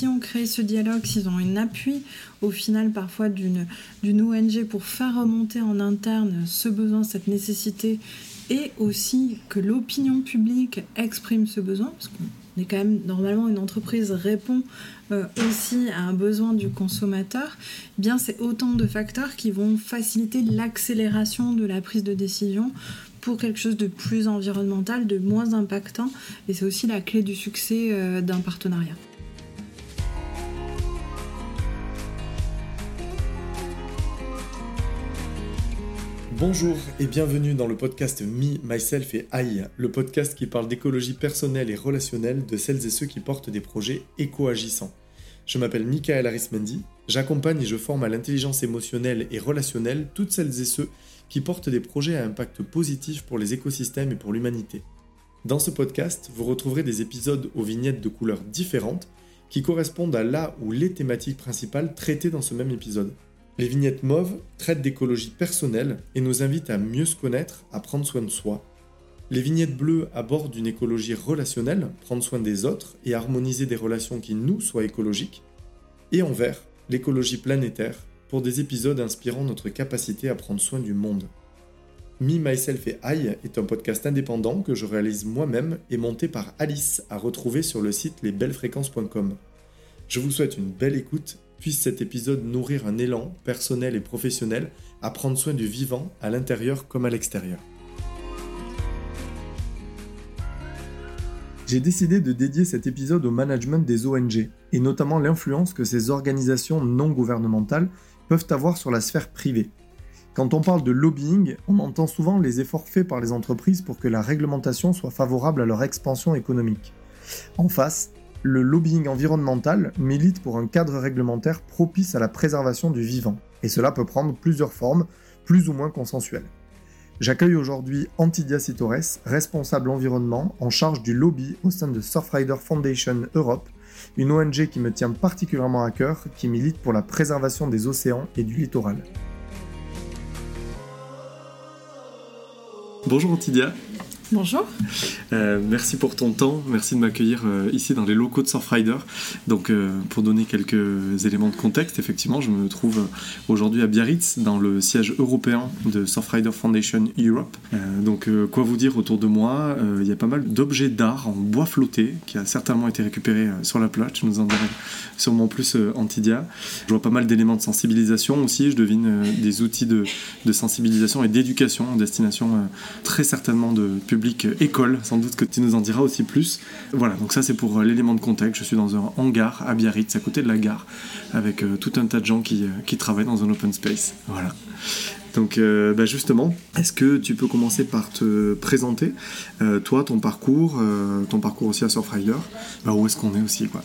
si on crée ce dialogue, s'ils ont un appui au final parfois d'une ONG pour faire remonter en interne ce besoin, cette nécessité, et aussi que l'opinion publique exprime ce besoin, parce qu'on est quand même normalement une entreprise répond euh, aussi à un besoin du consommateur, eh bien c'est autant de facteurs qui vont faciliter l'accélération de la prise de décision pour quelque chose de plus environnemental, de moins impactant, et c'est aussi la clé du succès euh, d'un partenariat. Bonjour et bienvenue dans le podcast Me, Myself et I, le podcast qui parle d'écologie personnelle et relationnelle de celles et ceux qui portent des projets éco-agissants. Je m'appelle Michael Arismendi, j'accompagne et je forme à l'intelligence émotionnelle et relationnelle toutes celles et ceux qui portent des projets à impact positif pour les écosystèmes et pour l'humanité. Dans ce podcast, vous retrouverez des épisodes aux vignettes de couleurs différentes qui correspondent à la ou les thématiques principales traitées dans ce même épisode. Les vignettes mauves traitent d'écologie personnelle et nous invitent à mieux se connaître, à prendre soin de soi. Les vignettes bleues abordent une écologie relationnelle, prendre soin des autres et harmoniser des relations qui nous soient écologiques. Et en vert, l'écologie planétaire, pour des épisodes inspirant notre capacité à prendre soin du monde. Me, Myself et I est un podcast indépendant que je réalise moi-même et monté par Alice à retrouver sur le site lesbellesfréquences.com. Je vous souhaite une belle écoute puisse cet épisode nourrir un élan personnel et professionnel à prendre soin du vivant à l'intérieur comme à l'extérieur. J'ai décidé de dédier cet épisode au management des ONG, et notamment l'influence que ces organisations non gouvernementales peuvent avoir sur la sphère privée. Quand on parle de lobbying, on entend souvent les efforts faits par les entreprises pour que la réglementation soit favorable à leur expansion économique. En face, le lobbying environnemental milite pour un cadre réglementaire propice à la préservation du vivant, et cela peut prendre plusieurs formes, plus ou moins consensuelles. J'accueille aujourd'hui Antidia Sitores, responsable environnement en charge du lobby au sein de Surfrider Foundation Europe, une ONG qui me tient particulièrement à cœur, qui milite pour la préservation des océans et du littoral. Bonjour Antidia. Bonjour. Euh, merci pour ton temps, merci de m'accueillir euh, ici dans les locaux de Surfrider. Donc euh, pour donner quelques éléments de contexte, effectivement, je me trouve aujourd'hui à Biarritz dans le siège européen de Surfrider Foundation Europe. donc quoi vous dire autour de moi? Il y a pas mal d'objets d'art en bois flotté qui a certainement été récupéré sur la plage, je nous en dirai sûrement plus Antidia. Je vois pas mal d'éléments de sensibilisation aussi, je devine des outils de, sensibilisation et d'éducation en destination très certainement de public école, sans doute que tu nous en diras aussi plus. Voilà, donc ça c'est pour euh, l'élément de contexte. Je suis dans un hangar à Biarritz, à côté de la gare, avec euh, tout un tas de gens qui, euh, travaillent dans un open space. Voilà. Donc bah, justement, est-ce que tu peux commencer par te présenter, toi, ton parcours, ton parcours aussi à Surfrider, bah, où est-ce qu'on est aussi quoi?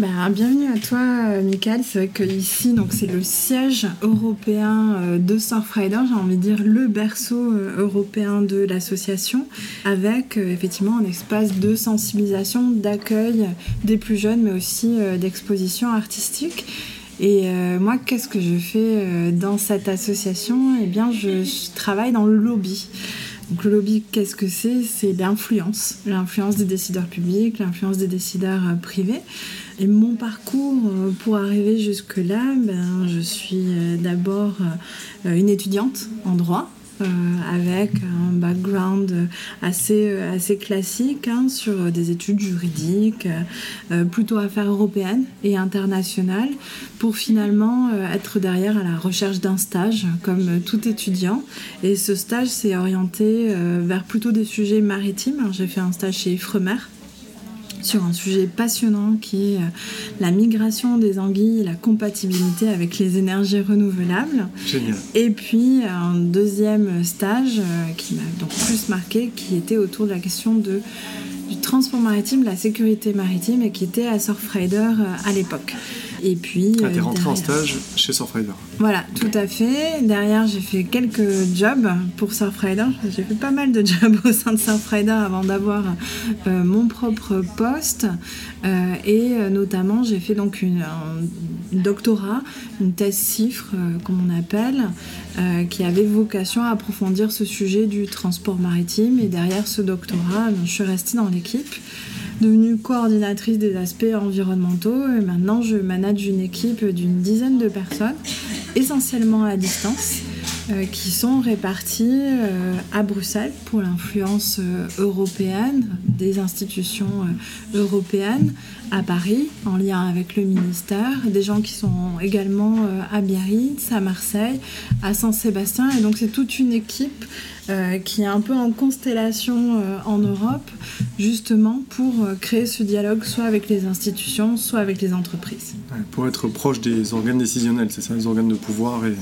Bah, bienvenue à toi, euh, Michael. C'est vrai que ici, donc c'est le siège européen euh, de Surfrider, j'ai envie de dire le berceau euh, européen de l'association, avec effectivement un espace de sensibilisation, d'accueil des plus jeunes, mais aussi d'exposition artistique. Et moi, qu'est-ce que je fais dans cette association? Eh bien, je, je travaille dans le lobby. Donc le lobby, qu'est-ce que c'est? C'est l'influence, l'influence des décideurs publics, l'influence des décideurs privés. Et mon parcours euh, pour arriver jusque-là, ben, je suis euh, d'abord euh, une étudiante en droit. avec un background assez, assez classique hein, sur des études juridiques, plutôt affaires européennes et internationales, pour finalement être derrière à la recherche d'un stage, comme tout étudiant. Et ce stage s'est orienté vers plutôt des sujets maritimes. J'ai fait un stage chez Ifremer, sur un sujet passionnant qui est euh, la migration des anguilles et la compatibilité avec les énergies renouvelables. Génial. Et puis un deuxième stage euh, qui m'a donc plus marqué, qui était autour de la question de, du transport maritime, de la sécurité maritime, et qui était à Surfrider euh, à l'époque. Et puis. Ah, t'es rentré en stage chez Surfrider. Voilà, tout à fait. Derrière, j'ai fait quelques jobs pour Surfrider. J'ai fait pas mal de jobs au sein de Surfrider avant d'avoir euh, mon propre poste. Euh, et euh, notamment, j'ai fait donc une, un doctorat, une thèse cifre, comme on appelle, qui avait vocation à approfondir ce sujet du transport maritime. Et derrière ce doctorat, je suis restée dans l'équipe. Devenue coordinatrice des aspects environnementaux. Et maintenant, je manage une équipe d'une dizaine de personnes, essentiellement à distance. Euh, qui sont répartis euh, à Bruxelles pour l'influence euh, européenne des institutions européennes, à Paris en lien avec le ministère, des gens qui sont également à Biarritz, à Marseille, à Saint-Sébastien, et donc c'est toute une équipe qui est un peu en constellation en Europe, justement pour créer ce dialogue soit avec les institutions, soit avec les entreprises. pour être proche des organes décisionnels, c'est ça, les organes de pouvoir et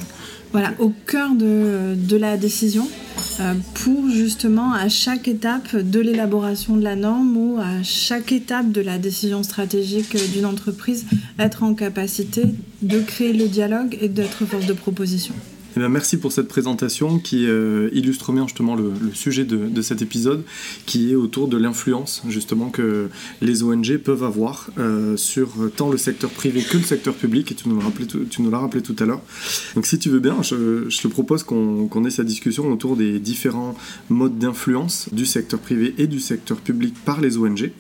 voilà, au cœur de, de la décision euh, pour justement à chaque étape de l'élaboration de la norme ou à chaque étape de la décision stratégique d'une entreprise être en capacité de créer le dialogue et d'être force de proposition. Eh merci pour cette présentation qui euh, illustre bien justement le, sujet de, cet épisode, qui est autour de l'influence justement que les ONG peuvent avoir euh, sur tant le secteur privé que le secteur public, et tu nous l'as rappelé, tout à l'heure. Donc si tu veux bien, je, te propose qu'on ait cette discussion autour des différents modes d'influence du secteur privé et du secteur public par les ONG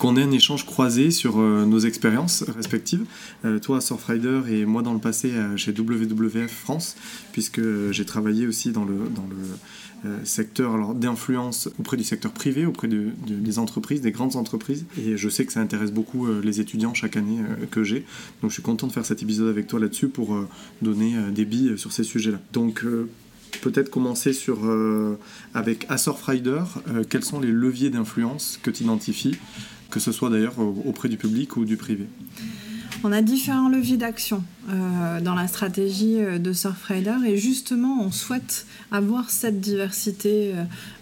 qu'on ait un échange croisé sur euh, nos expériences respectives. Euh, toi, Surfrider, et moi dans le passé euh, chez WWF France, puisque j'ai travaillé aussi dans le, secteur d'influence auprès du secteur privé, auprès des entreprises, des grandes entreprises. Et je sais que ça intéresse beaucoup les étudiants chaque année que j'ai. Donc je suis content de faire cet épisode avec toi là-dessus pour donner des billes sur ces sujets-là. Donc peut-être commencer sur, avec Assurfrider. quels sont les leviers d'influence que tu identifies que ce soit d'ailleurs auprès du public ou du privé on a différents leviers d'action euh, dans la stratégie euh, de Surfrider et justement on souhaite avoir cette diversité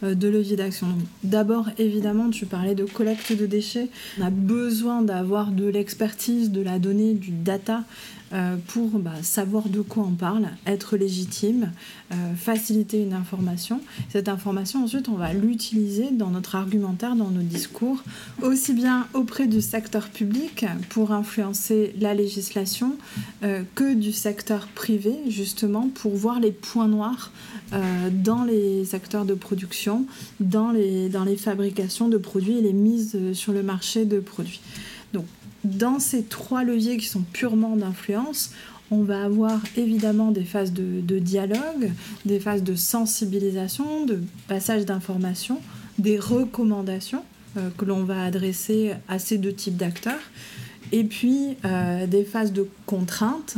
euh, de leviers d'action. D'abord évidemment tu parlais de collecte de déchets, on a besoin d'avoir de l'expertise, de la donnée, du data pour bah, savoir de quoi on parle, être légitime, euh, faciliter une information. Cette information, ensuite, on va l'utiliser dans notre argumentaire, dans nos discours, aussi bien auprès du secteur public pour influencer la législation euh, que du secteur privé, justement, pour voir les points noirs dans les secteurs de production, dans les, dans les fabrications de produits et les mises sur le marché de produits. Donc, dans ces trois leviers qui sont purement d'influence, on va avoir évidemment des phases de, dialogue, des phases de sensibilisation, de passage d'informations, des recommandations euh, que l'on va adresser à ces deux types d'acteurs, et puis euh, des phases de contrainte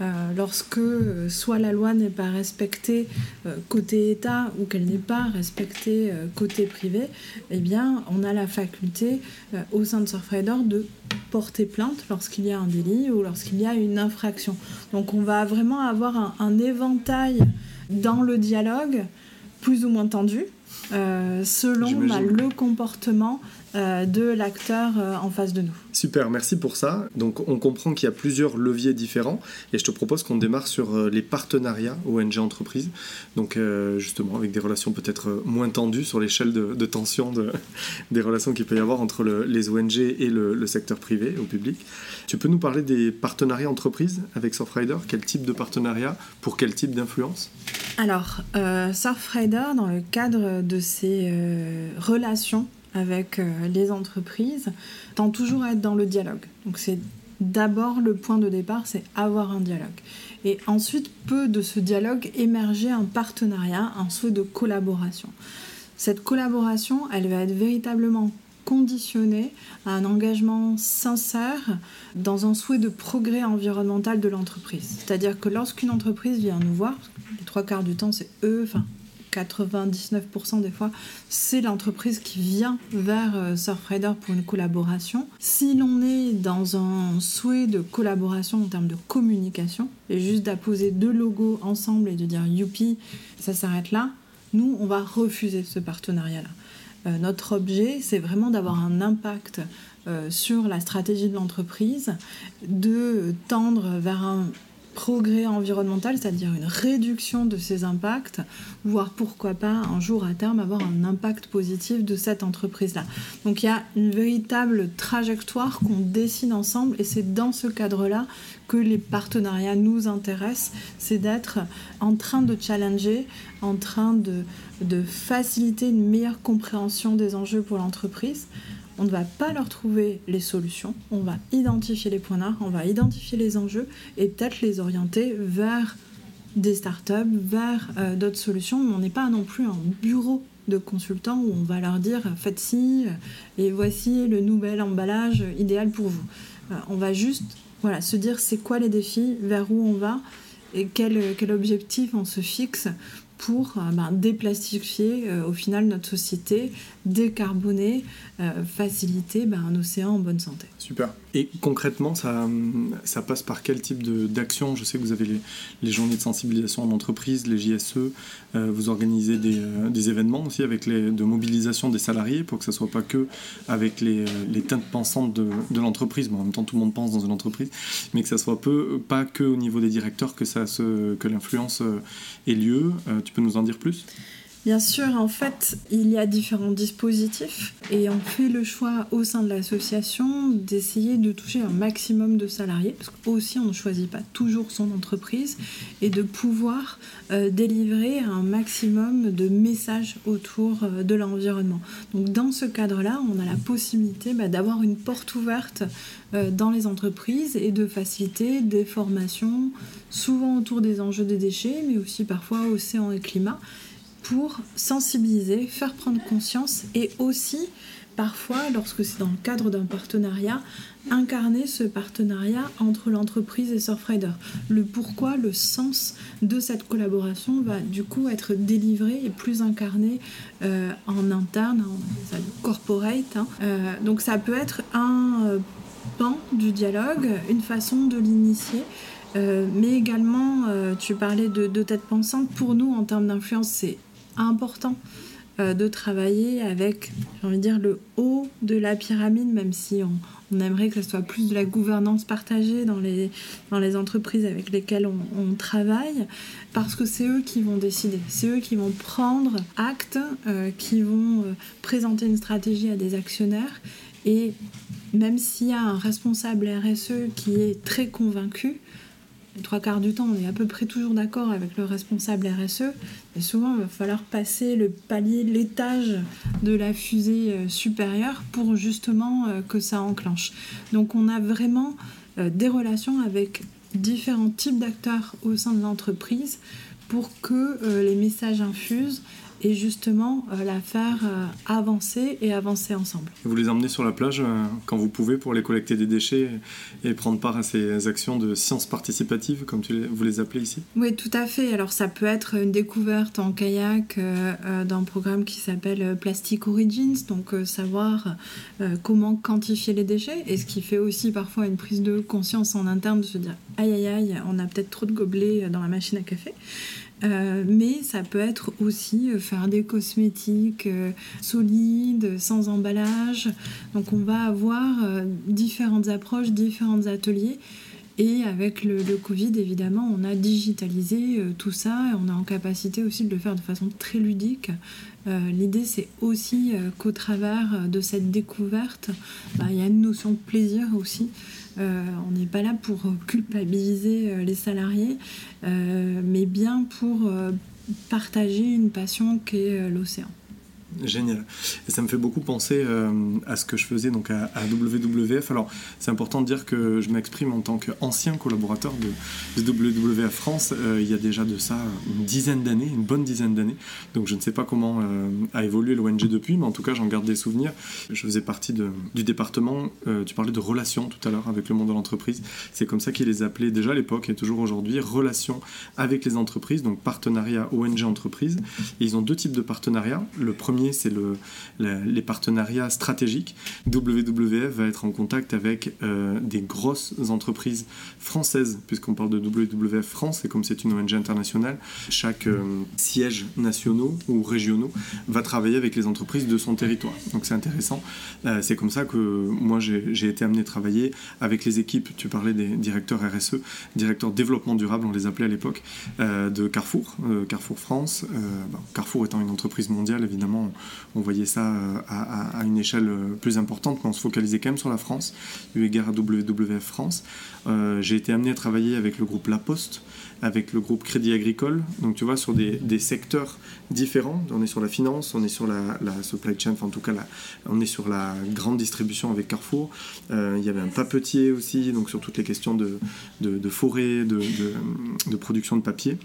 euh, lorsque euh, soit la loi n'est pas respectée euh, côté État ou qu'elle n'est pas respectée côté privé, eh bien, on a la faculté au sein de Surfrider de porter plainte lorsqu'il y a un délit ou lorsqu'il y a une infraction. Donc, on va vraiment avoir un éventail dans le dialogue plus ou moins tendu selon bah, le comportement de l'acteur euh, en face de nous. Super, merci pour ça. Donc on comprend qu'il y a plusieurs leviers différents et je te propose qu'on démarre sur les partenariats ONG entreprises. Donc justement avec des relations peut-être moins tendues sur l'échelle de, tension de, des relations qu'il peut y avoir entre les ONG et le, le, secteur privé au public. Tu peux nous parler des partenariats entreprises avec Surfrider? Quel type de partenariat? Pour quel type d'influence? Alors Surfrider dans le cadre de ces euh, relations avec euh, les entreprises tend toujours à être dans le dialogue. Donc c'est d'abord le point de départ, c'est avoir un dialogue. Et ensuite peut de ce dialogue émerger un partenariat, un souhait de collaboration. Cette collaboration, elle va être véritablement conditionnée à un engagement sincère dans un souhait de progrès environnemental de l'entreprise. C'est-à-dire que lorsqu'une entreprise vient nous voir, les trois quarts du temps c'est eux, enfin 99% des fois, c'est l'entreprise qui vient vers euh, Surfrider pour une collaboration. Si l'on est dans un souhait de collaboration en termes de communication, et juste d'apposer deux logos ensemble et de dire youpi, ça s'arrête là, nous, on va refuser ce partenariat-là. Euh, notre objet, c'est vraiment d'avoir un impact euh, sur la stratégie de l'entreprise, de tendre vers un progrès environnemental, c'est-à-dire une réduction de ses impacts, voire pourquoi pas un jour à terme avoir un impact positif de cette entreprise-là. Donc il y a une véritable trajectoire qu'on dessine ensemble et c'est dans ce cadre-là que les partenariats nous intéressent, c'est d'être en train de challenger, en train de, faciliter une meilleure compréhension des enjeux pour l'entreprise on ne va pas leur trouver les solutions, on va identifier les points d'art, on va identifier les enjeux et peut-être les orienter vers des startups, vers euh, d'autres solutions. on n'est pas non plus un bureau de consultants où on va leur dire faites ci et voici le nouvel emballage idéal pour vous. Euh, on va juste voilà, se dire c'est quoi les défis, vers où on va et quel, objectif on se fixe pour euh, ben, déplastifier euh, au final notre société, décarboner, euh, faciliter ben, un océan en bonne santé. Super. Et concrètement, ça, passe par quel type d'action? Je sais que vous avez les, journées de sensibilisation en entreprise, les JSE, vous organisez des, des, événements aussi avec de mobilisation des salariés pour que ça soit pas que avec les, les teintes pensantes de, l'entreprise. Bon, en même temps, tout le monde pense dans une entreprise, mais que ça soit peu, pas que au niveau des directeurs que l'influence ait lieu. Tu peux nous en dire plus? Bien sûr, en fait, il y a différents dispositifs et on fait le choix au sein de l'association d'essayer de toucher un maximum de salariés, parce qu'aussi on ne choisit pas toujours son entreprise, et de pouvoir euh, délivrer un maximum de messages autour euh, de l'environnement. Donc dans ce cadre-là, on a la possibilité bah, d'avoir une porte ouverte euh, dans les entreprises et de faciliter des formations, souvent autour des enjeux des déchets, mais aussi parfois océan et climat pour sensibiliser, faire prendre conscience et aussi parfois, lorsque c'est dans le cadre d'un partenariat, incarner ce partenariat entre l'entreprise et Surfrider. Le pourquoi, le sens de cette collaboration va du coup être délivré et plus incarné euh, en interne, en corporate. Hein. Euh, donc ça peut être un euh, pan du dialogue, une façon de l'initier. mais également, tu parlais de, de tête pensante. Pour nous, en termes d'influence, c'est important euh, de travailler avec, j'ai envie dire, le haut de la pyramide, même si on, aimerait que ce soit plus de la gouvernance partagée dans les, dans les entreprises avec lesquelles on, travaille, parce que c'est eux qui vont décider, c'est eux qui vont prendre acte, euh, qui vont euh, présenter une stratégie à des actionnaires, et même s'il y a un responsable RSE qui est très convaincu, trois quarts du temps, on est à peu près toujours d'accord avec le responsable RSE, mais souvent il va falloir passer le palier, l'étage de la fusée euh, supérieure pour justement euh, que ça enclenche. Donc on a vraiment euh, des relations avec différents types d'acteurs au sein de l'entreprise pour que les messages infusent et justement euh, la faire euh, avancer et avancer ensemble. Vous les emmenez sur la plage euh, quand vous pouvez pour les collecter des déchets et prendre part à ces actions de sciences participatives, comme tu vous les appelez ici? Oui, tout à fait. Alors ça peut être une découverte en kayak d'un programme qui s'appelle Plastic Origins, donc savoir comment quantifier les déchets, et ce qui fait aussi parfois une prise de conscience en interne de se dire aïe aïe aïe, on a peut-être trop de gobelets dans la machine à café. Euh, mais ça peut être aussi euh, faire des cosmétiques euh, solides, sans emballage. Donc on va avoir différentes approches, différents ateliers. Et avec le, Covid, évidemment, on a digitalisé tout ça et on est en capacité aussi de le faire de façon très ludique. L'idée, c'est aussi qu'au travers de cette découverte, bah, il y a une notion de plaisir aussi. Euh, on n'est pas là pour culpabiliser euh, les salariés, euh, mais bien pour partager une passion qu'est l'océan. Génial. Et ça me fait beaucoup penser euh, à ce que je faisais donc à, WWF. Alors, c'est important de dire que je m'exprime en tant qu'ancien collaborateur de, WWF France euh, il y a déjà de ça une dizaine d'années, une bonne dizaine d'années. Donc, je ne sais pas comment euh, a évolué l'ONG depuis, mais en tout cas, j'en garde des souvenirs. Je faisais partie du département, tu parlais de relations tout à l'heure avec le monde de l'entreprise. C'est comme ça qu'ils les appelaient déjà à l'époque et toujours aujourd'hui, relations avec les entreprises, donc partenariat ONG-entreprise. Et ils ont deux types de partenariats. Le premier, c'est le, les partenariats stratégiques. WWF va être en contact avec euh, des grosses entreprises françaises, puisqu'on parle de WWF France, et comme c'est une ONG internationale, chaque euh, siège nationaux ou régionaux va travailler avec les entreprises de son territoire. Donc c'est intéressant. Euh, c'est comme ça que moi j'ai été amené à travailler avec les équipes, tu parlais des directeurs RSE, directeurs développement durable, on les appelait à l'époque, de Carrefour, Carrefour France. Carrefour étant une entreprise mondiale, évidemment, on voyait ça à, une échelle plus importante, mais on se focalisait quand même sur la France, eu égard à WWF France. J'ai été amené à travailler avec le groupe La Poste, avec le groupe Crédit Agricole, donc tu vois, sur des, secteurs différents. On est sur la finance, on est sur la, supply chain, en tout cas, on est sur la grande distribution avec Carrefour. il y avait un papetier aussi, donc sur toutes les questions de, forêt, de production de papier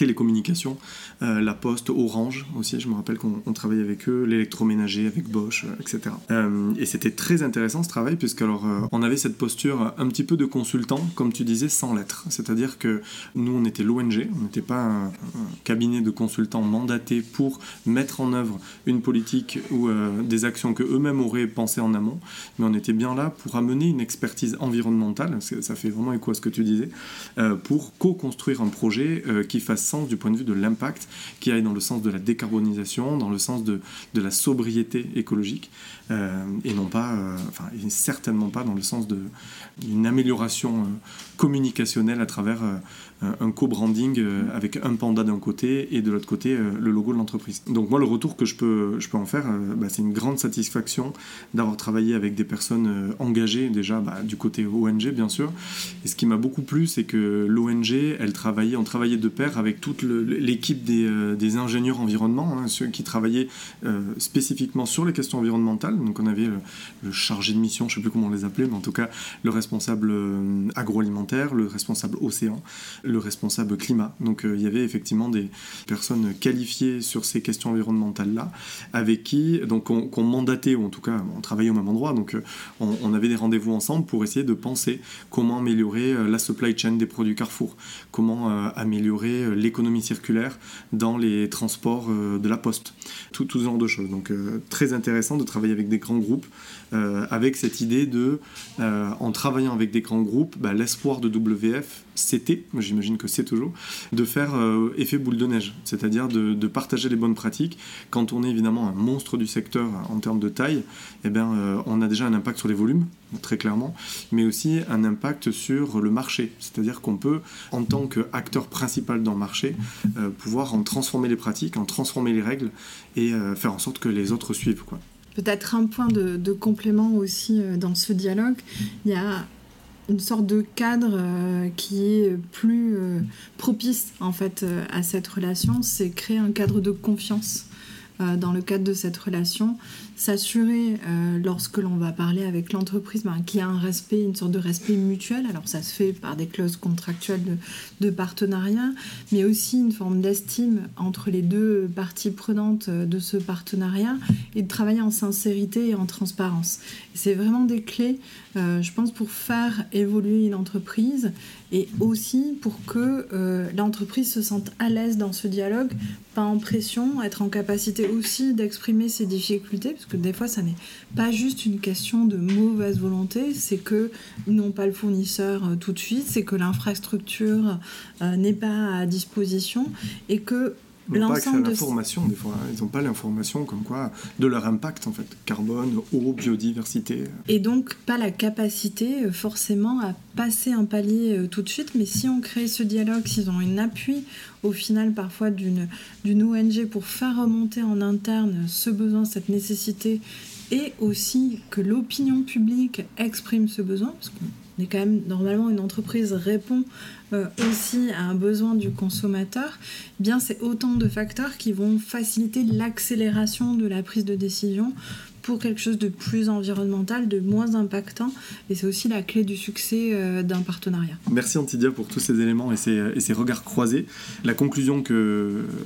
télécommunications, euh, la Poste, Orange aussi, je me rappelle qu'on travaillait avec eux, l'électroménager avec Bosch, euh, etc. Euh, et c'était très intéressant ce travail, puisque alors on avait cette posture un petit peu de consultant, comme tu disais, sans lettres. C'est-à-dire que nous, on était l'ONG, on n'était pas un, cabinet de consultants mandaté pour mettre en œuvre une politique ou des actions que eux-mêmes auraient pensées en amont, mais on était bien là pour amener une expertise environnementale, ça fait vraiment écho à ce que tu disais, pour co-construire un projet qui fasse du point de vue de l'impact, qui aille dans le sens de la décarbonisation, dans le sens de la sobriété écologique, euh, et non pas, euh, enfin, certainement pas dans le sens d'une amélioration euh, communicationnelle à travers un co-branding avec un panda d'un côté et de l'autre côté le logo de l'entreprise. Donc moi, le retour que je peux, je peux en faire, bah, c'est une grande satisfaction d'avoir travaillé avec des personnes engagées déjà bah, du côté ONG bien sûr. Et ce qui m'a beaucoup plu, c'est que l'ONG, elle travaillait, on travaillait de pair avec toute l'équipe des, des, ingénieurs environnement, hein, ceux qui travaillaient spécifiquement sur les questions environnementales donc on avait le, chargé de mission, je ne sais plus comment on les appelait, mais en tout cas le responsable euh, agroalimentaire, le responsable océan, le responsable climat. Donc euh, il y avait effectivement des personnes qualifiées sur ces questions environnementales-là, avec qui donc on, mandatait, ou en tout cas on travaillait au même endroit, donc euh, on, avait des rendez-vous ensemble pour essayer de penser comment améliorer la supply chain des produits Carrefour, comment améliorer l'économie circulaire dans les transports de la poste, tout, tout ce genre de choses. Donc très intéressant de travailler avec des grands groupes, euh, avec cette idée de, euh, en travaillant avec des grands groupes, bah, l'espoir de WF, c'était, j'imagine que c'est toujours, de faire euh, effet boule de neige, c'est-à-dire de, partager les bonnes pratiques. Quand on est évidemment un monstre du secteur en termes de taille, eh bien, on a déjà un impact sur les volumes, très clairement, mais aussi un impact sur le marché, c'est-à-dire qu'on peut, en tant qu'acteur principal dans le marché, pouvoir en transformer les pratiques, en transformer les règles et faire en sorte que les autres suivent. Quoi. Peut-être un point de, complément aussi euh, dans ce dialogue. Il y a une sorte de cadre euh, qui est plus euh, propice en fait à cette relation, c'est créer un cadre de confiance dans le cadre de cette relation s'assurer euh, lorsque l'on va parler avec l'entreprise ben, qu'il y a un respect, une sorte de respect mutuel. Alors ça se fait par des clauses contractuelles de, partenariat, mais aussi une forme d'estime entre les deux parties prenantes de ce partenariat et de travailler en sincérité et en transparence. C'est vraiment des clés, euh, je pense, pour faire évoluer une entreprise et aussi pour que euh, l'entreprise se sente à l'aise dans ce dialogue, pas en pression, être en capacité aussi d'exprimer ses difficultés, parce que des fois, ça n'est pas juste une question de mauvaise volonté, c'est que n'ont pas le fournisseur euh, tout de suite, c'est que l'infrastructure euh, n'est pas à disposition et que ils n'ont pas accès à l'information des fois. Hein. Ils n'ont pas l'information comme quoi de leur impact en fait, carbone, eau, biodiversité. Et donc pas la capacité euh, forcément à passer un palier euh, tout de suite. Mais si on crée ce dialogue, s'ils ont un appui au final parfois d'une d'une ONG pour faire remonter en interne ce besoin, cette nécessité, et aussi que l'opinion publique exprime ce besoin, parce est quand même normalement une entreprise répond euh, aussi à un besoin du consommateur, eh bien c'est autant de facteurs qui vont faciliter l'accélération de la prise de décision pour quelque chose de plus environnemental, de moins impactant. Et c'est aussi la clé du succès euh, d'un partenariat. Merci Antidia pour tous ces éléments et ces, ces, regards croisés. La conclusion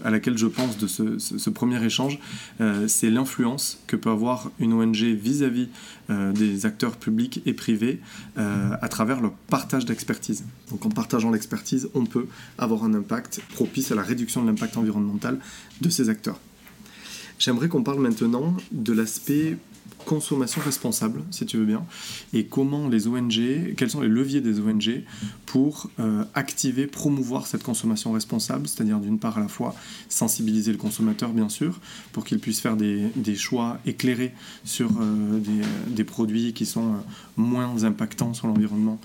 à laquelle je pense de ce, premier échange, euh, c'est l'influence que peut avoir une ONG vis-à-vis euh, des acteurs publics et privés à travers le partage d'expertise. Donc en partageant l'expertise, on peut avoir un impact propice à la réduction de l'impact environnemental de ces acteurs. J'aimerais qu'on parle maintenant de l'aspect consommation responsable, si tu veux bien, et comment les ONG, quels sont les leviers des ONG pour euh, activer, promouvoir cette consommation responsable, c'est-à-dire d'une part à la fois sensibiliser le consommateur, bien sûr, pour qu'il puisse faire des, choix éclairés sur euh, des, produits qui sont euh, moins impactants sur l'environnement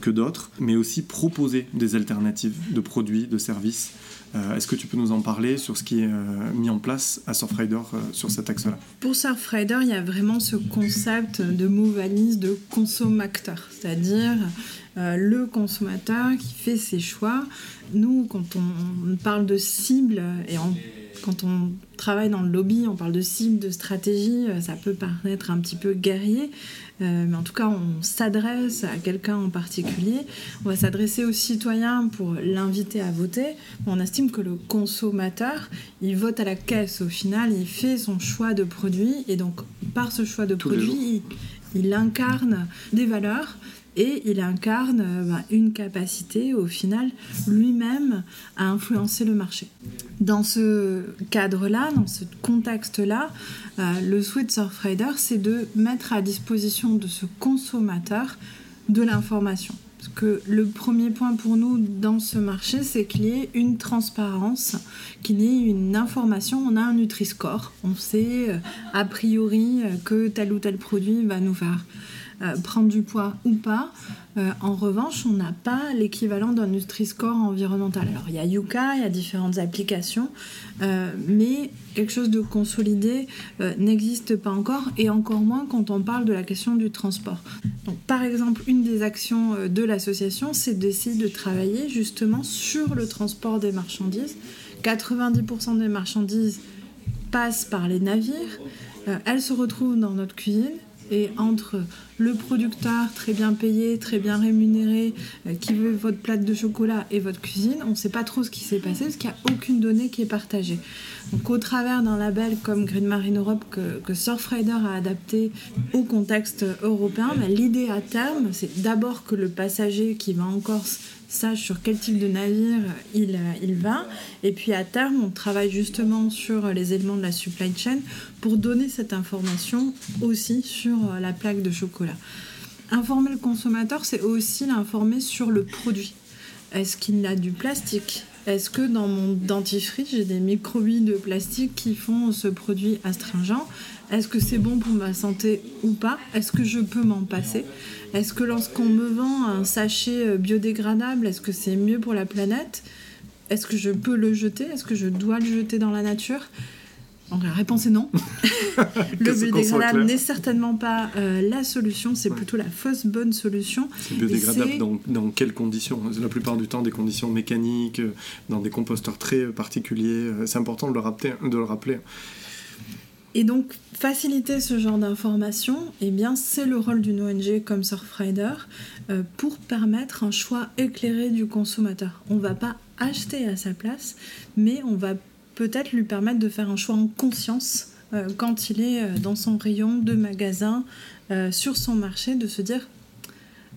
que d'autres, mais aussi proposer des alternatives de produits, de services euh, est-ce que tu peux nous en parler sur ce qui est euh, mis en place à Surfrider euh, sur cet axe-là? Pour Surfrider, il y a vraiment ce concept de move-valise de consommateur, c'est-à-dire le consommateur qui fait ses choix. Nous, quand on parle de cible et quand on travaille dans le lobby, on parle de cible, de stratégie, ça peut paraître un petit peu guerrier, euh, mais en tout cas, on s'adresse à quelqu'un en particulier. On va s'adresser aux citoyens pour l'inviter à voter. On estime que le consommateur, il vote à la caisse au final, il fait son choix de produit et donc par ce choix de produit, il incarne des valeurs et il incarne euh, bah, une capacité au final lui-même à influencer le marché. Dans ce cadre-là, dans ce contexte-là, euh, le souhait de Surfrider, c'est de mettre à disposition de ce consommateur de l'information. Parce que le premier point pour nous dans ce marché, c'est qu'il y ait une transparence, qu'il y ait une information. On a un Nutri-Score. On sait euh, a priori que tel ou tel produit va nous faire euh, prendre du poids ou pas. Euh, en revanche, on n'a pas l'équivalent d'un Nutri-Score environnemental. Alors, il y a Yuka, il y a différentes applications, euh, mais quelque chose de consolidé n'existe pas encore, et encore moins quand on parle de la question du transport. Donc, par exemple, une des actions de l'association, c'est d'essayer de travailler justement sur le transport des marchandises. 90% des marchandises passent par les navires, elles se retrouvent dans notre cuisine, et entre le producteur très bien payé, très bien rémunéré, euh, qui veut votre plate de chocolat et votre cuisine, on ne sait pas trop ce qui s'est passé parce qu'il n'y a aucune donnée qui est partagée. Donc au travers d'un label comme Green Marine Europe que, que Surfrider a adapté au contexte européen, bah, l'idée à terme, c'est d'abord que le passager qui va en Corse sache sur quel type de navire il, euh, il va. Et puis à terme, on travaille justement sur les éléments de la supply chain pour donner cette information aussi sur euh, la plaque de chocolat. Informer le consommateur, c'est aussi l'informer sur le produit. Est-ce qu'il a du plastique? Est-ce que dans mon dentifrice, j'ai des microbilles de plastique qui font ce produit astringent Est-ce que c'est bon pour ma santé ou pas Est-ce que je peux m'en passer est-ce que lorsqu'on me vend un sachet euh, biodégradable, est-ce que c'est mieux pour la planète Est-ce que je peux le jeter Est-ce que je dois le jeter dans la nature donc la réponse est non. le biodégradable n'est certainement pas euh, la solution, c'est plutôt la fausse bonne solution. C'est biodégradable dans, dans, quelles conditions? La plupart du temps des conditions mécaniques, euh, dans des composteurs très particuliers. C'est important de le rappeler. De le rappeler. Et donc, faciliter ce genre d'information, eh bien, c'est le rôle d'une ONG comme Surfrider euh, pour permettre un choix éclairé du consommateur. On ne va pas acheter à sa place, mais on va peut-être lui permettre de faire un choix en conscience euh, quand il est euh, dans son rayon de magasin, sur son marché, de se dire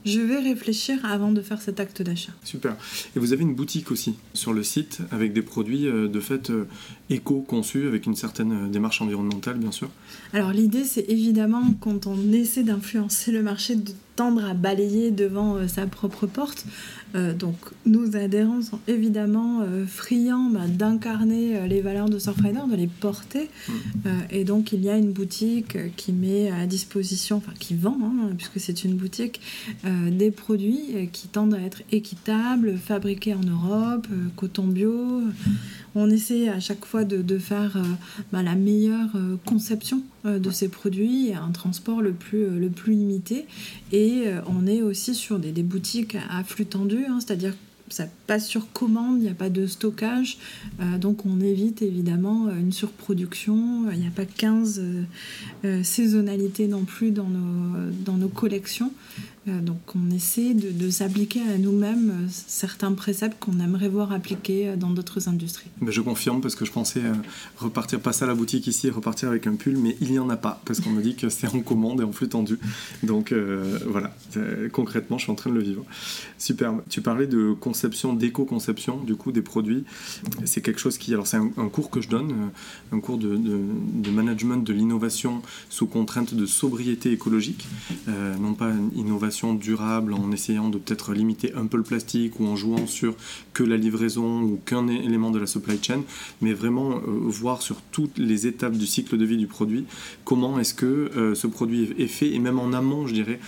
je vais réfléchir avant de faire cet acte d'achat. Super. Et vous avez une boutique aussi sur le site avec des produits euh, de fait euh, éco-conçus avec une certaine euh, démarche environnementale, bien sûr. Alors l'idée, c'est évidemment quand on essaie d'influencer le marché de tendre à balayer devant sa propre porte. Donc nos adhérents sont évidemment friands bah, d'incarner les valeurs de Surfrider, de les porter. Mmh. et donc il y a une boutique qui met à disposition, enfin qui vend, hein, puisque c'est une boutique, euh, des produits euh, qui tendent à être équitables, fabriqués en Europe, euh, coton bio. On essaie à chaque fois de, faire bah, la meilleure conception de ces produits un transport le plus, le plus limité. Et on est aussi sur des, boutiques à flux tendu, hein, c'est-à-dire ça passe sur commande, il n'y a pas de stockage, donc on évite évidemment une surproduction, il n'y a pas 15 saisonnalités non plus dans nos, dans nos collections. Donc on essaie de, s'appliquer à nous-mêmes certains préceptes qu'on aimerait voir appliqués dans d'autres industries. Je confirme parce que je pensais repartir, passer à la boutique ici et repartir avec un pull, mais il n'y en a pas parce qu'on me dit que c'est en commande et en flux tendu. Donc voilà, concrètement, je suis en train de le vivre. Superbe. Tu parlais de conception, d'éco-conception du coup des produits. C'est quelque chose qui, alors c'est un, cours que je donne, un cours de, management de l'innovation sous contrainte de sobriété écologique, euh, non pas une durable en essayant de peut-être limiter un peu le plastique ou en jouant sur que la livraison ou qu'un élément de la supply chain, mais vraiment euh, voir sur toutes les étapes du cycle de vie du produit comment est-ce que euh, ce produit est fait et même en amont, je dirais.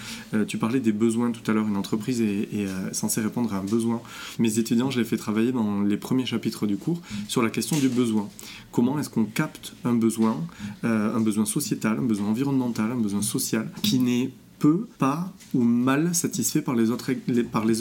tu parlais des besoins tout à l'heure, une entreprise est, est censée répondre à un besoin. Mes étudiants, je les fais travailler dans les premiers chapitres du cours sur la question du besoin. Comment est-ce qu'on capte un besoin, un besoin sociétal, un besoin environnemental, un besoin social, qui n'est pas ou mal satisfait par les,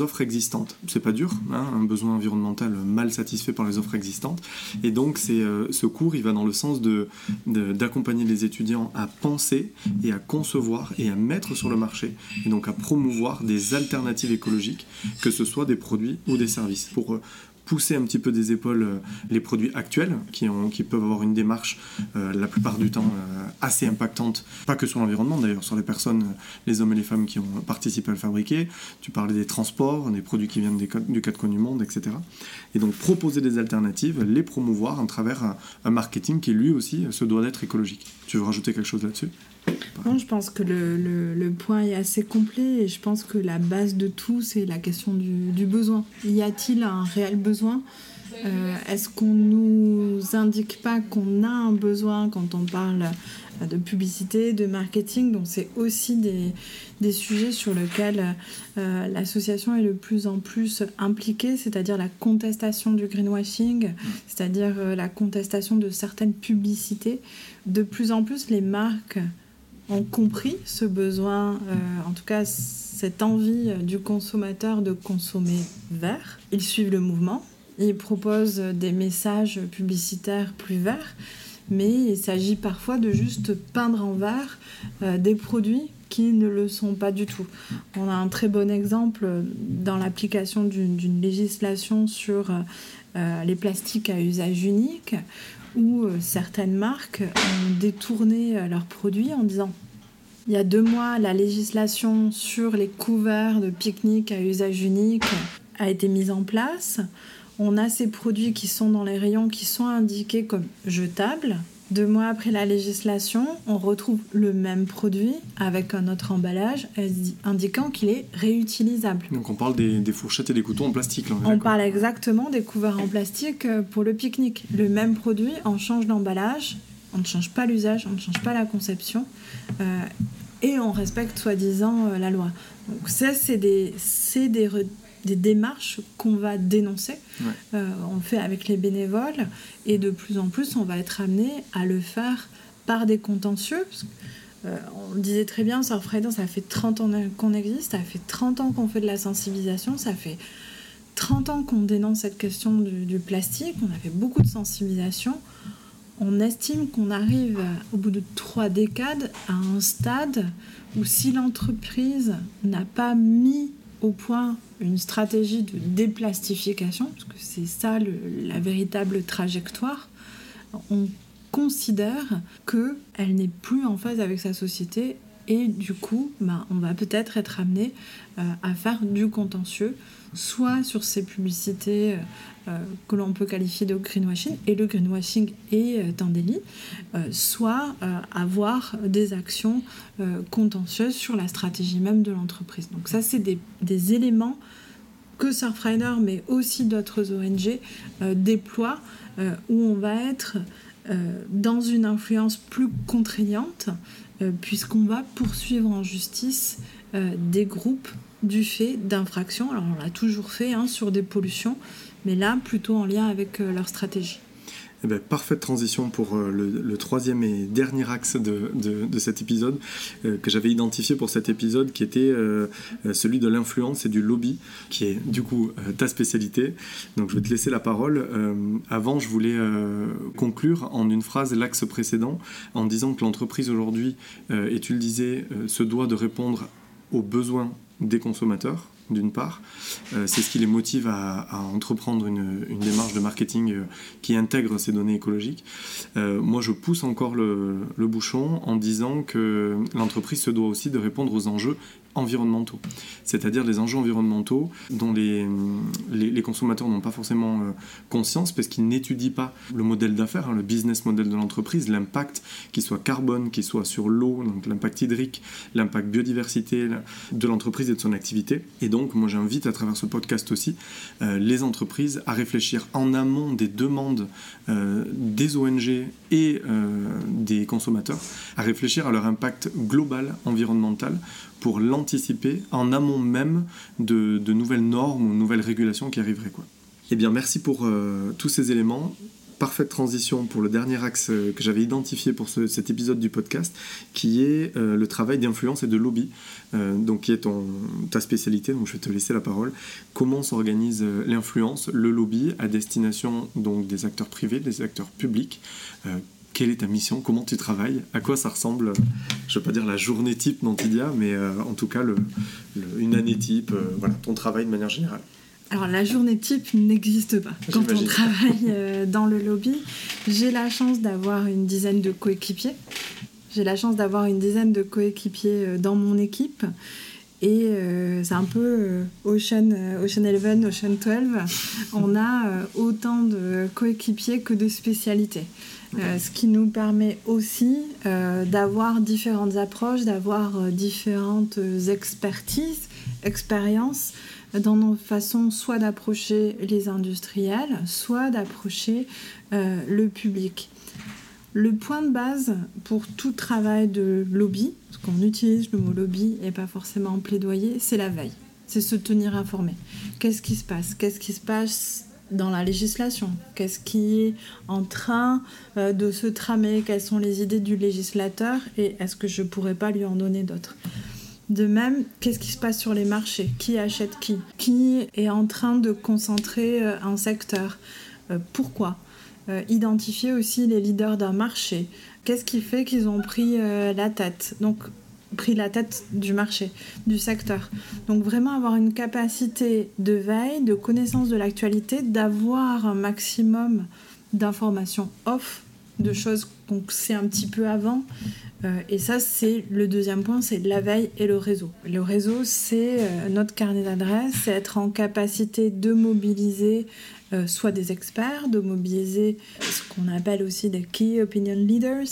offres existantes. C'est pas dur, hein, un besoin environnemental mal satisfait par les offres existantes. Et donc, euh, ce cours, il va dans le sens de, d'accompagner les étudiants à penser et à concevoir et à mettre sur le marché, et donc à promouvoir des alternatives écologiques, que ce soit des produits ou des services, pour, pousser un petit peu des épaules euh, les produits actuels qui, ont, qui peuvent avoir une démarche euh, la plupart du temps euh, assez impactante, pas que sur l'environnement d'ailleurs, sur les personnes, les hommes et les femmes qui ont participé à le fabriquer. Tu parlais des transports, des produits qui viennent des, du quatre coins du monde, etc. Et donc proposer des alternatives, les promouvoir à travers un marketing qui lui aussi se doit d'être écologique. Tu veux rajouter quelque chose là-dessus? Non, je pense que le, le, point est assez complet et je pense que la base de tout, c'est la question du, du, besoin. Y a-t-il un réel besoin? Euh, Est-ce qu'on nous indique pas qu'on a un besoin quand on parle de publicité, de marketing? Donc c'est aussi des, des, sujets sur lesquels euh, l'association est de plus en plus impliquée, c'est-à-dire la contestation du greenwashing, c'est-à-dire euh, la contestation de certaines publicités. De plus en plus, les marques ont compris ce besoin, euh, en tout cas cette envie du consommateur de consommer vert. Ils suivent le mouvement, ils proposent des messages publicitaires plus verts, mais il s'agit parfois de juste peindre en vert euh, des produits qui ne le sont pas du tout. On a un très bon exemple dans l'application d'une législation sur euh, les plastiques à usage unique, où certaines marques ont détourné leurs produits en disant il y a deux mois, la législation sur les couverts de pique-nique à usage unique a été mise en place. On a ces produits qui sont dans les rayons qui sont indiqués comme jetables. Deux mois après la législation, on retrouve le même produit avec un autre emballage indiquant qu'il est réutilisable. Donc on parle des, fourchettes et des couteaux en plastique. on parle exactement des couverts en plastique pour le pique-nique. Le même produit, on change d'emballage, on ne change pas l'usage, on ne change pas la conception. Euh, et on respecte soi-disant euh, la loi. Donc ça, c'est des, des, des, démarches qu'on va dénoncer. Euh, on le fait avec les bénévoles et de plus en plus, on va être amené à le faire par des contentieux. on le disait très bien, Surfrider, ça fait 30 ans qu'on existe, ça fait 30 ans qu'on fait de la sensibilisation, ça fait 30 ans qu'on dénonce cette question du, du plastique, on a fait beaucoup de sensibilisation on estime qu'on arrive au bout de trois décades à un stade où si l'entreprise n'a pas mis au point une stratégie de déplastification, parce que c'est ça la véritable trajectoire, on considère qu'elle n'est plus en phase avec sa société et du coup, bah, on va peut-être être amené euh, à faire du contentieux, soit sur ces publicités euh, euh, que l'on peut qualifier de greenwashing, et le greenwashing est un délit, soit avoir des actions contentieuses sur la stratégie même de l'entreprise. Donc ça, c'est des, éléments que Surfrider, mais aussi d'autres ONG, déploient, où on va être dans une influence plus contraignante euh, puisqu'on va poursuivre en justice euh, des groupes du fait d'infractions. Alors on l'a toujours fait hein, sur des pollutions, mais là plutôt en lien avec euh, leur stratégie. Eh ben, parfaite transition pour le, troisième et dernier axe de, cet épisode que j'avais identifié pour cet épisode qui était celui de l'influence et du lobby qui est du coup ta spécialité. Donc je vais te laisser la parole. avant je voulais conclure en une phrase l'axe précédent en disant que l'entreprise aujourd'hui, et tu le disais, se doit de répondre aux besoins des consommateurs, d'une part. Euh, c'est ce qui les motive à, entreprendre une, démarche de marketing euh, qui intègre ces données écologiques. Euh, moi, je pousse encore le, le bouchon en disant que l'entreprise se doit aussi de répondre aux enjeux environnementaux, c'est-à-dire les enjeux environnementaux dont les, consommateurs n'ont pas forcément euh, conscience parce qu'ils n'étudient pas le modèle d'affaires, hein, le business model de l'entreprise, l'impact, qu'il soit carbone, qu'il soit sur l'eau, donc l'impact hydrique, l'impact biodiversité de l'entreprise et de son activité. Et donc, moi j'invite à travers ce podcast aussi euh, les entreprises à réfléchir en amont des demandes euh, des ONG et des consommateurs, à réfléchir à leur impact global environnemental pour l'anticiper en amont même de, nouvelles normes ou nouvelles régulations qui arriveraient. Eh bien, merci pour euh, tous ces éléments. Parfaite transition pour le dernier axe euh, que j'avais identifié pour cet épisode du podcast, qui est euh, le travail d'influence et de lobby, donc qui est ta spécialité. Donc je vais te laisser la parole. Comment s'organise l'influence, le lobby à destination donc des acteurs privés, des acteurs publics quelle est ta mission Comment tu travailles À quoi ça ressemble Je ne veux pas dire la journée type d'Antidia, mais euh, en tout cas le, une année type, euh, voilà, ton travail de manière générale. Alors la journée type n'existe pas quand on travaille euh, dans le lobby. J'ai la chance d'avoir une dizaine de coéquipiers. J'ai la chance d'avoir une dizaine de coéquipiers dans mon équipe. Et c'est un peu Ocean, Ocean 11, Ocean 12. On a autant de coéquipiers que de spécialités. Euh, ce qui nous permet aussi euh, d'avoir différentes approches, d'avoir euh, différentes expertises, expériences dans nos façons soit d'approcher les industriels, soit d'approcher le public. Le point de base pour tout travail de lobby, parce qu'on utilise le mot lobby et pas forcément plaidoyer, c'est la veille. C'est se tenir informé. Qu'est-ce qui se passe? Qu'est-ce qui se passe dans la législation. Qu'est-ce qui est en train euh, de se tramer? Quelles sont les idées du législateur? Et est-ce que je pourrais pas lui en donner d'autres? De même, qu'est-ce qui se passe sur les marchés? Qui achète qui? Qui est en train de concentrer euh, un secteur? Euh, Pourquoi? Identifier aussi les leaders d'un marché. Qu'est-ce qui fait qu'ils ont pris la tête? Pris la tête du marché, du secteur. Donc vraiment avoir une capacité de veille, de connaissance de l'actualité, d'avoir un maximum d'informations off, de choses qu'on sait un petit peu avant. Euh, et ça, c'est le deuxième point, c'est la veille et le réseau. Le réseau, c'est euh, notre carnet d'adresses, c'est être en capacité de mobiliser euh, soit des experts, de mobiliser ce qu'on appelle aussi des Key Opinion Leaders,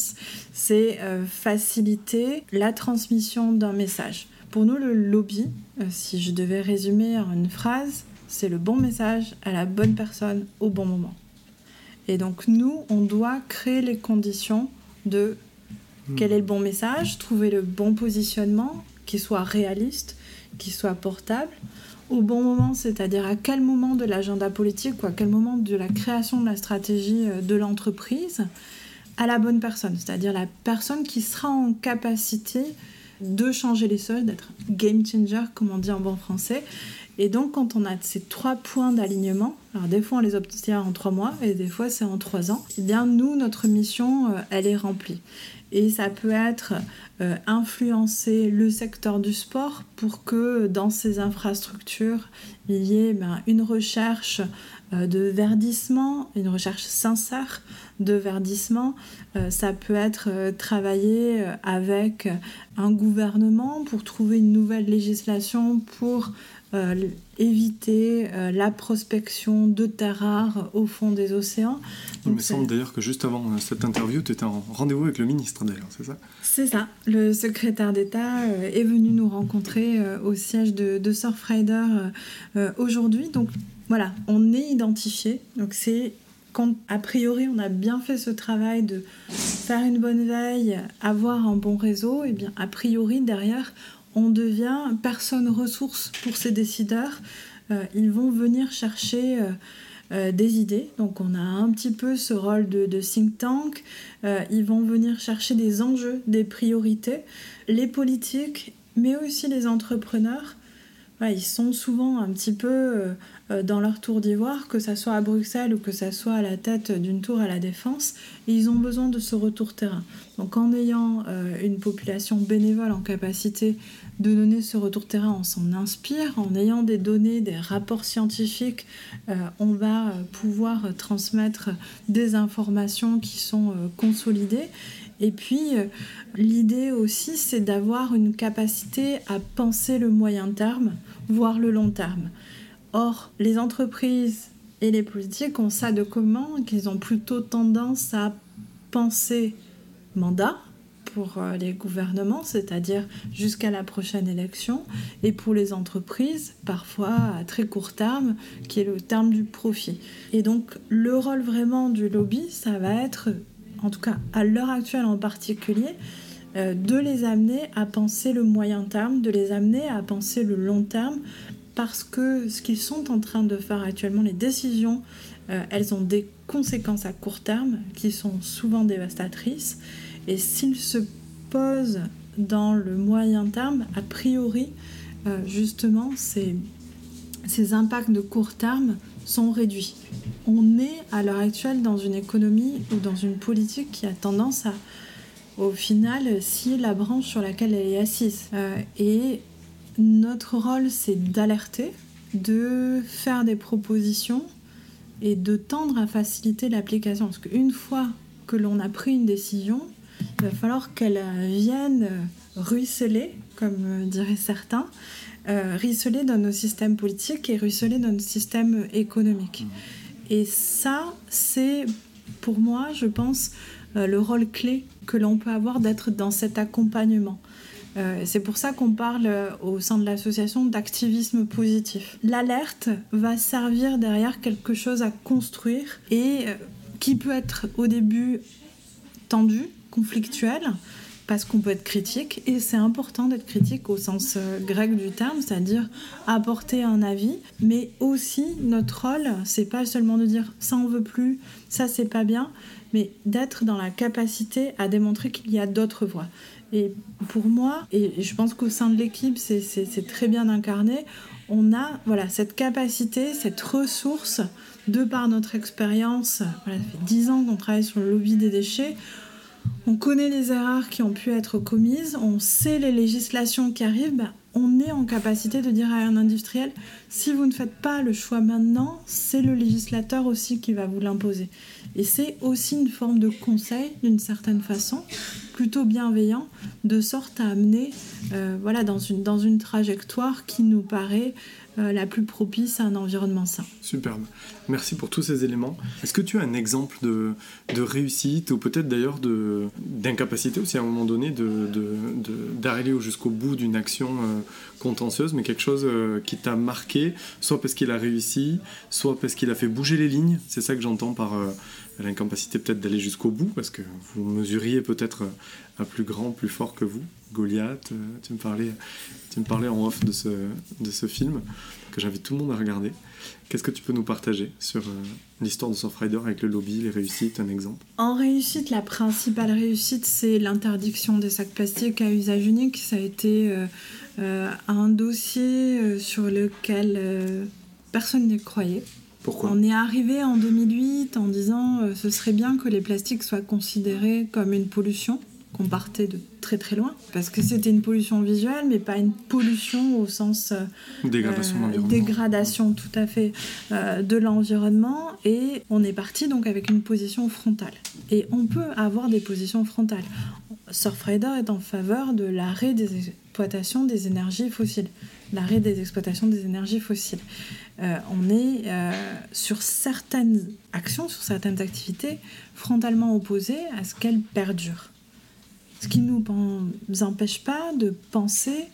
c'est faciliter la transmission d'un message. Pour nous, le lobby, si je devais résumer en une phrase, c'est le bon message à la bonne personne au bon moment. Et donc nous, on doit créer les conditions de quel est le bon message, trouver le bon positionnement qui soit réaliste, qui soit portable, au bon moment, c'est-à-dire à quel moment de l'agenda politique ou à quel moment de la création de la stratégie euh, de l'entreprise, à la bonne personne, c'est-à-dire la personne qui sera en capacité de changer les choses, d'être game changer, comme on dit en bon français. Et donc, quand on a ces trois points d'alignement, alors des fois on les obtient en trois mois et des fois c'est en trois ans, eh bien nous, notre mission, euh, elle est remplie. Et ça peut être euh, influencer le secteur du sport pour que dans ces infrastructures, il y ait ben, une recherche euh, de verdissement, une recherche sincère de verdissement. Euh, ça peut être travailler avec un gouvernement pour trouver une nouvelle législation pour euh, éviter euh, la prospection de terres rares au fond des océans. Il me semble d'ailleurs que juste avant euh, cette interview, tu étais en rendez-vous avec le ministre d'ailleurs, c'est ça? C'est ça. Le secrétaire d'État est venu nous rencontrer au siège de, de Surfrider aujourd'hui. Donc voilà, on est identifié. Donc c'est quand a priori on a bien fait ce travail de faire une bonne veille, avoir un bon réseau, et eh bien a priori derrière on devient personne ressource pour ces décideurs. Euh, ils vont venir chercher euh, euh, des idées. Donc on a un petit peu ce rôle de, think tank. ils vont venir chercher des enjeux, des priorités. Les politiques, mais aussi les entrepreneurs ils sont souvent un petit peu dans leur tour d'ivoire, que ça soit à Bruxelles ou que ça soit à la tête d'une tour à la défense, ils ont besoin de ce retour terrain. Donc en ayant une population bénévole en capacité de donner ce retour terrain, on s'en inspire. En ayant des données, des rapports scientifiques, euh, on va pouvoir transmettre des informations qui sont euh, consolidées. Et puis, euh, l'idée aussi, c'est d'avoir une capacité à penser le moyen terme, voire le long terme. Or, les entreprises et les politiques ont ça de commun, qu'ils ont plutôt tendance à penser mandat, pour euh, les gouvernements, c'est-à-dire jusqu'à la prochaine élection, et pour les entreprises, parfois à très court terme, qui est le terme du profit. Et donc le rôle vraiment du lobby, ça va être, en tout cas à l'heure actuelle en particulier, euh, de les amener à penser le moyen terme, de les amener à penser le long terme, parce que ce qu'ils sont en train de faire actuellement, les décisions, euh, elles ont des conséquences à court terme qui sont souvent dévastatrices. Et s'il se pose dans le moyen terme, a priori, euh, justement, ces, impacts de court terme sont réduits. On est à l'heure actuelle dans une économie ou dans une politique qui a tendance à, au final, si la branche sur laquelle elle est assise. Euh, et notre rôle, c'est d'alerter, de faire des propositions et de tendre à faciliter l'application. Parce qu'une fois que l'on a pris une décision, il va falloir qu'elle vienne ruisseler, comme diraient certains, euh, ruisseler dans nos systèmes politiques et ruisseler dans nos systèmes économiques. Mmh. Et ça, c'est pour moi, je pense, euh, le rôle clé que l'on peut avoir d'être dans cet accompagnement. C'est pour ça qu'on parle au sein de l'association d'activisme positif. L'alerte va servir derrière quelque chose à construire et qui peut être au début tendu, conflictuel parce qu'on peut être critique et c'est important d'être critique au sens euh, grec du terme, c'est-à-dire apporter un avis, mais aussi notre rôle, c'est pas seulement de dire ça on veut plus, ça c'est pas bien, mais d'être dans la capacité à démontrer qu'il y a d'autres voies. Et pour moi, et je pense qu'au sein de l'équipe, c'est très bien incarné, on a voilà, cette capacité, cette ressource, de par notre expérience, voilà, ça fait 10 ans qu'on travaille sur le lobby des déchets, on connaît les erreurs qui ont pu être commises, on sait les législations qui arrivent, ben, on est en capacité de dire à un industriel, si vous ne faites pas le choix maintenant, c'est le législateur aussi qui va vous l'imposer. Et c'est aussi une forme de conseil, d'une certaine façon, plutôt bienveillant, de sorte à amener euh, voilà, dans, une, trajectoire qui nous paraît la plus propice à un environnement sain. Superbe. Merci pour tous ces éléments. Est-ce que tu as un exemple de, de réussite ou peut-être d'ailleurs d'incapacité aussi à un moment donné d'arriver de, jusqu'au bout d'une action euh, contentieuse, mais quelque chose euh, qui t'a marqué, soit parce qu'il a réussi, soit parce qu'il a fait bouger les lignes? C'est ça que j'entends par l'incapacité peut-être d'aller jusqu'au bout, parce que vous mesuriez peut-être un plus grand, plus fort que vous. Goliath, tu me parlais tu me parlais en off de ce, de ce film que j'invite tout le monde à regarder. Qu'est-ce que tu peux nous partager sur euh, l'histoire de Surfrider avec le lobby, les réussites, un exemple? En réussite, la principale réussite, c'est l'interdiction des sacs plastiques à usage unique. Ça a été euh, euh, un dossier sur lequel personne n'y croyait. Pourquoi On est arrivé en 2008 en disant ce serait bien que les plastiques soient considérés comme une pollution qu'on partait de très très loin, parce que c'était une pollution visuelle, mais pas une pollution au sens euh, dégradation, euh, dégradation tout à fait euh, de l'environnement, et on est parti donc avec une position frontale. Et on peut avoir des positions frontales. Surfrider est en faveur de l'arrêt des exploitations des énergies fossiles, l'arrêt des exploitations des énergies fossiles. on est sur certaines actions, sur certaines activités frontalement opposées à ce qu'elles perdurent. Ce qui ne nous empêche pas de penser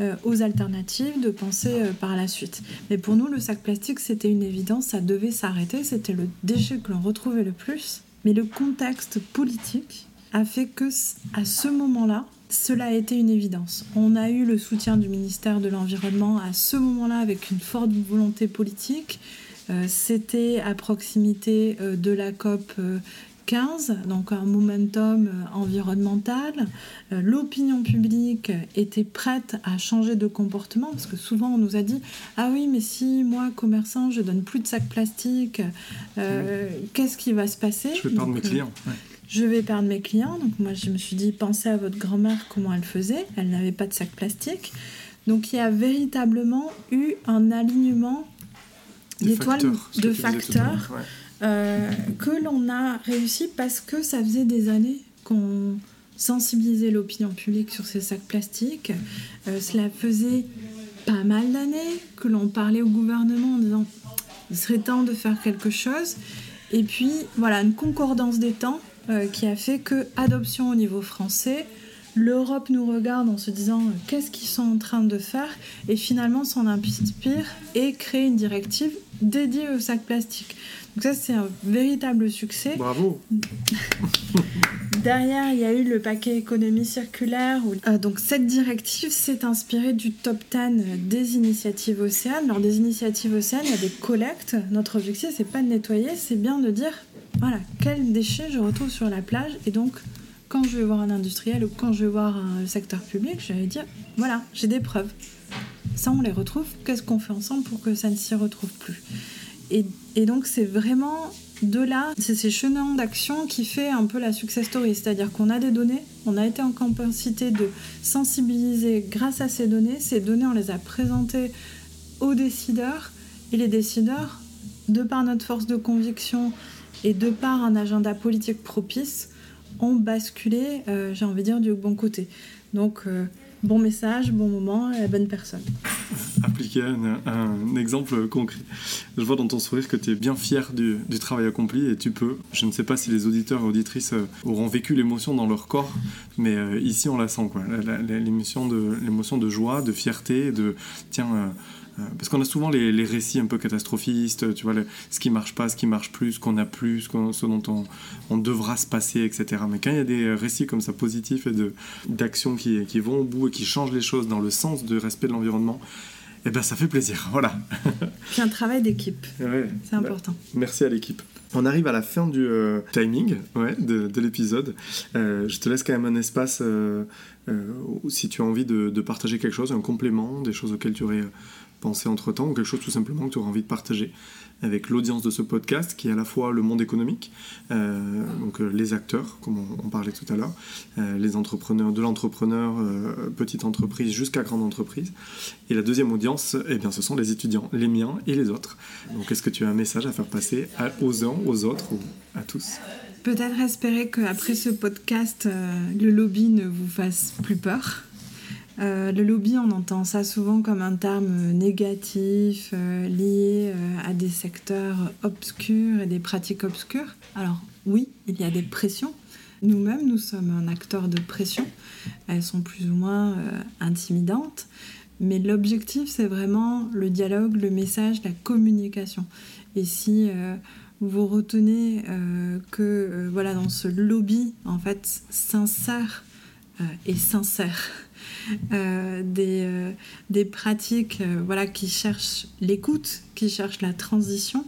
euh, aux alternatives, de penser euh, par la suite. Mais pour nous, le sac plastique, c'était une évidence, ça devait s'arrêter, c'était le déchet que l'on retrouvait le plus. Mais le contexte politique a fait que, à ce moment-là, cela a été une évidence. On a eu le soutien du ministère de l'Environnement à ce moment-là avec une forte volonté politique. Euh, c'était à proximité de la COP 2015, donc un momentum environnemental. L'opinion publique était prête à changer de comportement parce que souvent on nous a dit ah oui mais si moi commerçant je donne plus de sacs plastiques, qu'est-ce qui va se passer? Je vais perdre mes clients. Je vais perdre mes clients. Donc moi je me suis dit pensez à votre grand-mère comment elle faisait. Elle n'avait pas de sacs plastiques. Donc il y a véritablement eu un alignement d'étoiles, de facteurs euh, que l'on a réussi parce que ça faisait des années qu'on sensibilisait l'opinion publique sur ces sacs plastiques. Euh, cela faisait pas mal d'années que l'on parlait au gouvernement en disant il serait temps de faire quelque chose. Et puis voilà, une concordance des temps euh, qui a fait que adoption au niveau français, L'Europe nous regarde en se disant euh, qu'est-ce qu'ils sont en train de faire? Et finalement s'en inspire et crée une directive dédiée aux sacs plastiques. Donc ça c'est un véritable succès. Bravo. Derrière, il y a eu le paquet économie circulaire. Euh, donc cette directive s'est inspirée du top 10 des initiatives océanes. Lors des initiatives océanes, il y a des collectes. Notre objectif, c'est pas de nettoyer, c'est bien de dire voilà, quels déchets je retrouve sur la plage et donc quand je vais voir un industriel ou quand je vais voir un secteur public, je vais dire voilà, j'ai des preuves. Ça, on les retrouve. Qu'est-ce qu'on fait ensemble pour que ça ne s'y retrouve plus? Et, et, donc, c'est vraiment de là, c'est ces chenons d'action qui fait un peu la success story. C'est-à-dire qu'on a des données, on a été en capacité de sensibiliser grâce à ces données. Ces données, on les a présentées aux décideurs et les décideurs, de par notre force de conviction et de par un agenda politique propice, ont basculé, euh, j'ai envie de dire, du bon côté. Donc, euh, bon message, bon moment, la bonne personne. Appliquer un, exemple concret. Je vois dans ton sourire que tu es bien fier du, travail accompli et tu peux. Je ne sais pas si les auditeurs et auditrices euh, auront vécu l'émotion dans leur corps, mais ici on la sent. L'émotion de, de joie, de fierté, de tiens parce qu'on a souvent les, récits un peu catastrophistes, tu vois, ce qui marche pas, ce qui marche plus, ce qu'on a plus, ce, dont on, devra se passer, etc. Mais quand il y a des récits comme ça positifs et d'actions qui, qui vont au bout et qui changent les choses dans le sens du respect de l'environnement, eh ben ça fait plaisir, voilà. C'est un travail d'équipe, c'est important. merci à l'équipe. On arrive à la fin du euh, timing ouais, de, l'épisode. Euh, je te laisse quand même un espace si tu as envie de, de, partager quelque chose, un complément, des choses auxquelles tu aurais penser entre-temps, ou quelque chose tout simplement que tu auras envie de partager avec l'audience de ce podcast, qui est à la fois le monde économique, euh, donc euh, les acteurs, comme on, parlait tout à l'heure, euh, les entrepreneurs, de l'entrepreneur, petite entreprise jusqu'à grande entreprise. Et la deuxième audience, eh bien, ce sont les étudiants, les miens et les autres. Donc, est-ce que tu as un message à faire passer aux uns, aux autres ou à tous? Peut-être espérer qu'après ce podcast, le lobby ne vous fasse plus peur euh, le lobby, on entend ça souvent comme un terme négatif, euh, lié euh, à des secteurs obscurs et des pratiques obscures. Alors oui, il y a des pressions. Nous-mêmes, nous sommes un acteur de pression. Elles sont plus ou moins intimidantes. Mais l'objectif, c'est vraiment le dialogue, le message, la communication. Et si vous retenez que voilà, dans ce lobby, en fait, sincère et sincère, euh, des, euh, des, pratiques euh, voilà, qui cherchent l'écoute, qui cherchent la transition.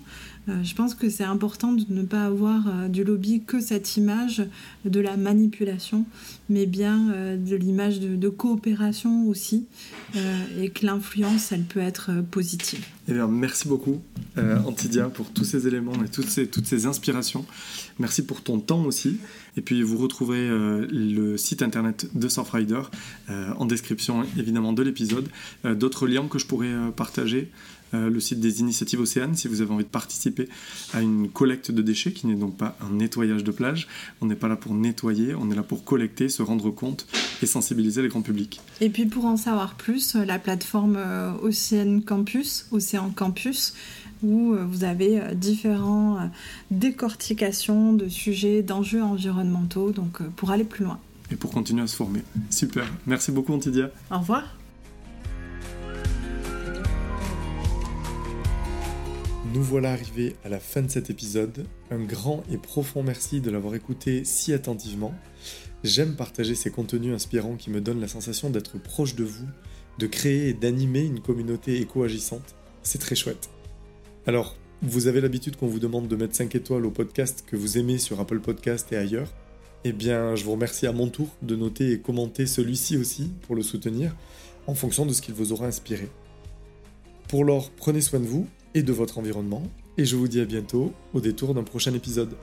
Je pense que c'est important de ne pas avoir du lobby que cette image de la manipulation, mais bien de l'image de, coopération aussi, et que l'influence, elle peut être positive. Eh bien, merci beaucoup, Antidia, pour tous ces éléments et toutes ces, toutes ces inspirations. Merci pour ton temps aussi. Et puis vous retrouverez euh, le site internet de Surfrider euh, en description évidemment de l'épisode. Euh, d'autres liens que je pourrais partager. Le site des initiatives Océanes si vous avez envie de participer à une collecte de déchets qui n'est donc pas un nettoyage de plage. On n'est pas là pour nettoyer, on est là pour collecter, se rendre compte et sensibiliser le grand public. Et puis pour en savoir plus, la plateforme Océan Campus, Océan Campus, où euh, vous avez euh, différentes euh, décortications de sujets, d'enjeux environnementaux, donc pour aller plus loin. Et pour continuer à se former. Super. Merci beaucoup, Antidia. Au revoir. Nous voilà arrivés à la fin de cet épisode. Un grand et profond merci de l'avoir écouté si attentivement. J'aime partager ces contenus inspirants qui me donnent la sensation d'être proche de vous, de créer et d'animer une communauté éco-agissante. C'est très chouette. Alors, vous avez l'habitude qu'on vous demande de mettre 5 étoiles au podcast que vous aimez sur Apple Podcast et ailleurs. Eh bien, je vous remercie à mon tour de noter et commenter celui-ci aussi pour le soutenir en fonction de ce qu'il vous aura inspiré. Pour l'or, prenez soin de vous et de votre environnement, et je vous dis à bientôt au détour d'un prochain épisode.